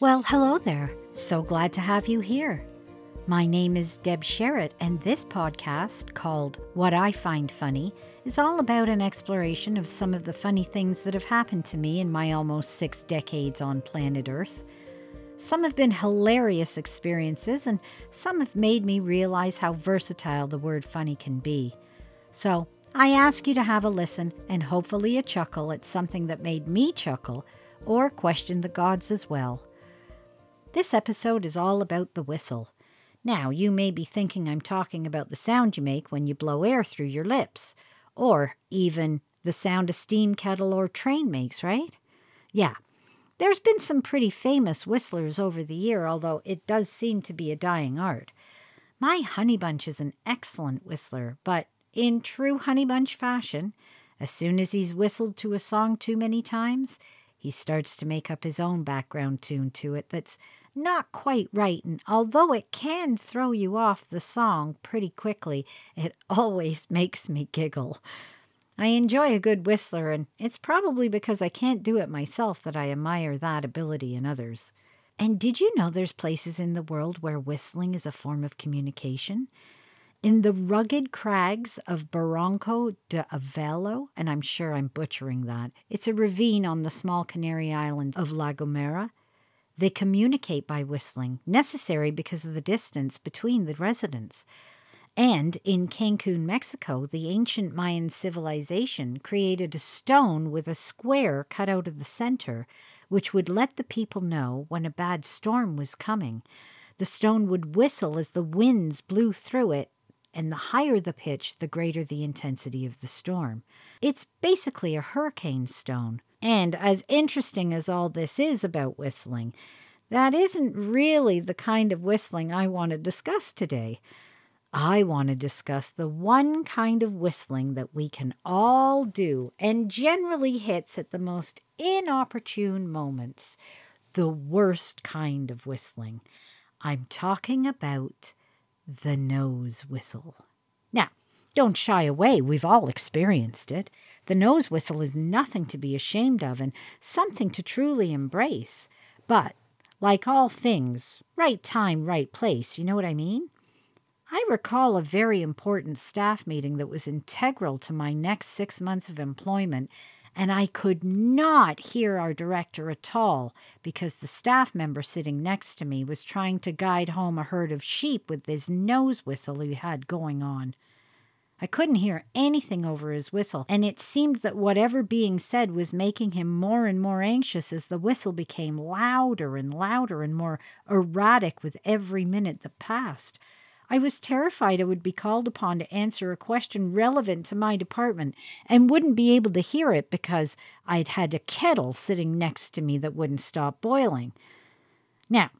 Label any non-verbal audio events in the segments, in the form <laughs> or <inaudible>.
Well, hello there. So glad to have you here. My name is Deb Sherritt, and this podcast, called What I Find Funny, is all about an exploration of some of the funny things that have happened to me in my almost six decades on planet Earth. Some have been hilarious experiences, and some have made me realize how versatile the word funny can be. So, I ask you to have a listen and hopefully a chuckle at something that made me chuckle or question the gods as well. This episode is all about the whistle. Now, you may be thinking I'm talking about the sound you make when you blow air through your lips, or even the sound a steam kettle or train makes, right? Yeah. There's been some pretty famous whistlers over the year, although it does seem to be a dying art. My Honeybunch is an excellent whistler, but in true Honeybunch fashion, as soon as he's whistled to a song too many times, he starts to make up his own background tune to it that's not quite right, and although it can throw you off the song pretty quickly, it <laughs> always makes me giggle. I enjoy a good whistler, and it's probably because I can't do it myself that I admire that ability in others. And did you know there's places in the world where whistling is a form of communication? In the rugged crags of Barranco de Avelo, and I'm sure I'm butchering that, it's a ravine on the small Canary island of La Gomera. They communicate by whistling, necessary because of the distance between the residents. And in Cancun, Mexico, the ancient Mayan civilization created a stone with a square cut out of the center, which would let the people know when a bad storm was coming. The stone would whistle as the winds blew through it, and the higher the pitch, the greater the intensity of the storm. It's basically a hurricane stone. And as interesting as all this is about whistling, that isn't really the kind of whistling I want to discuss today. I want to discuss the one kind of whistling that we can all do and generally hits at the most inopportune moments. The worst kind of whistling. I'm talking about the nose whistle. Now, don't shy away, we've all experienced it. The nose whistle is nothing to be ashamed of and something to truly embrace. But, like all things, right time, right place, you know what I mean? I recall a very important staff meeting that was integral to my next six months of employment, and I could not hear our director at all because the staff member sitting next to me was trying to guide home a herd of sheep with this nose whistle he had going on. I couldn't hear anything over his whistle, and it seemed that whatever being said was making him more and more anxious as the whistle became louder and louder and more erratic with every minute that passed. I was terrified I would be called upon to answer a question relevant to my department and wouldn't be able to hear it because I'd had a kettle sitting next to me that wouldn't stop boiling. Now,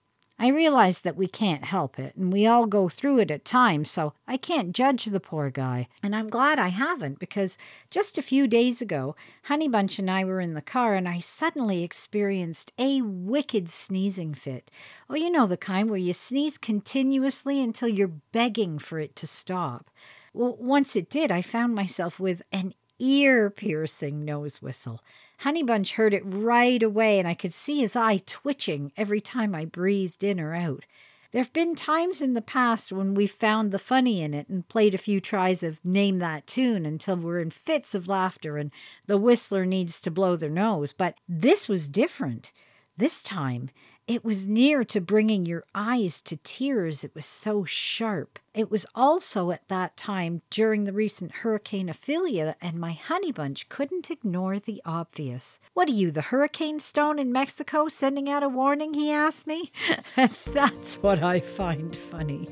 I realize that we can't help it, and we all go through it at times, so I can't judge the poor guy. And I'm glad I haven't, because just a few days ago, Honeybunch and I were in the car, and I suddenly experienced a wicked sneezing fit. Oh, you know the kind where you sneeze continuously until you're begging for it to stop. Well, once it did, I found myself with an ear piercing nose whistle. Honeybunch heard it right away, and I could see his eye twitching every time I breathed in or out. There have been times in the past when we've found the funny in it and played a few tries of Name That Tune until we're in fits of laughter and the whistler needs to blow their nose. But this was different. This time, it was near to bringing your eyes to tears. It was so sharp. It was also at that time during the recent Hurricane Ophelia, and my honeybunch couldn't ignore the obvious. What are you, the hurricane stone in Mexico, sending out a warning? He asked me. <laughs> That's what I find funny.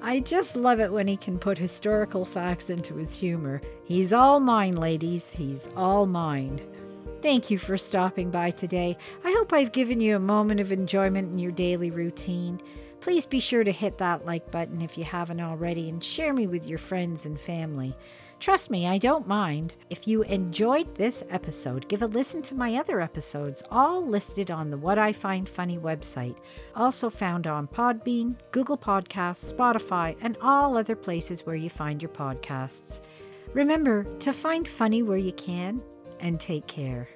I just love it when he can put historical facts into his humor. He's all mine, ladies. He's all mine. Thank you for stopping by today. I hope I've given you a moment of enjoyment in your daily routine. Please be sure to hit that like button if you haven't already and share me with your friends and family. Trust me, I don't mind. If you enjoyed this episode, give a listen to my other episodes, all listed on the What I Find Funny website, also found on Podbean, Google Podcasts, Spotify, and all other places where you find your podcasts. Remember to find funny where you can and take care.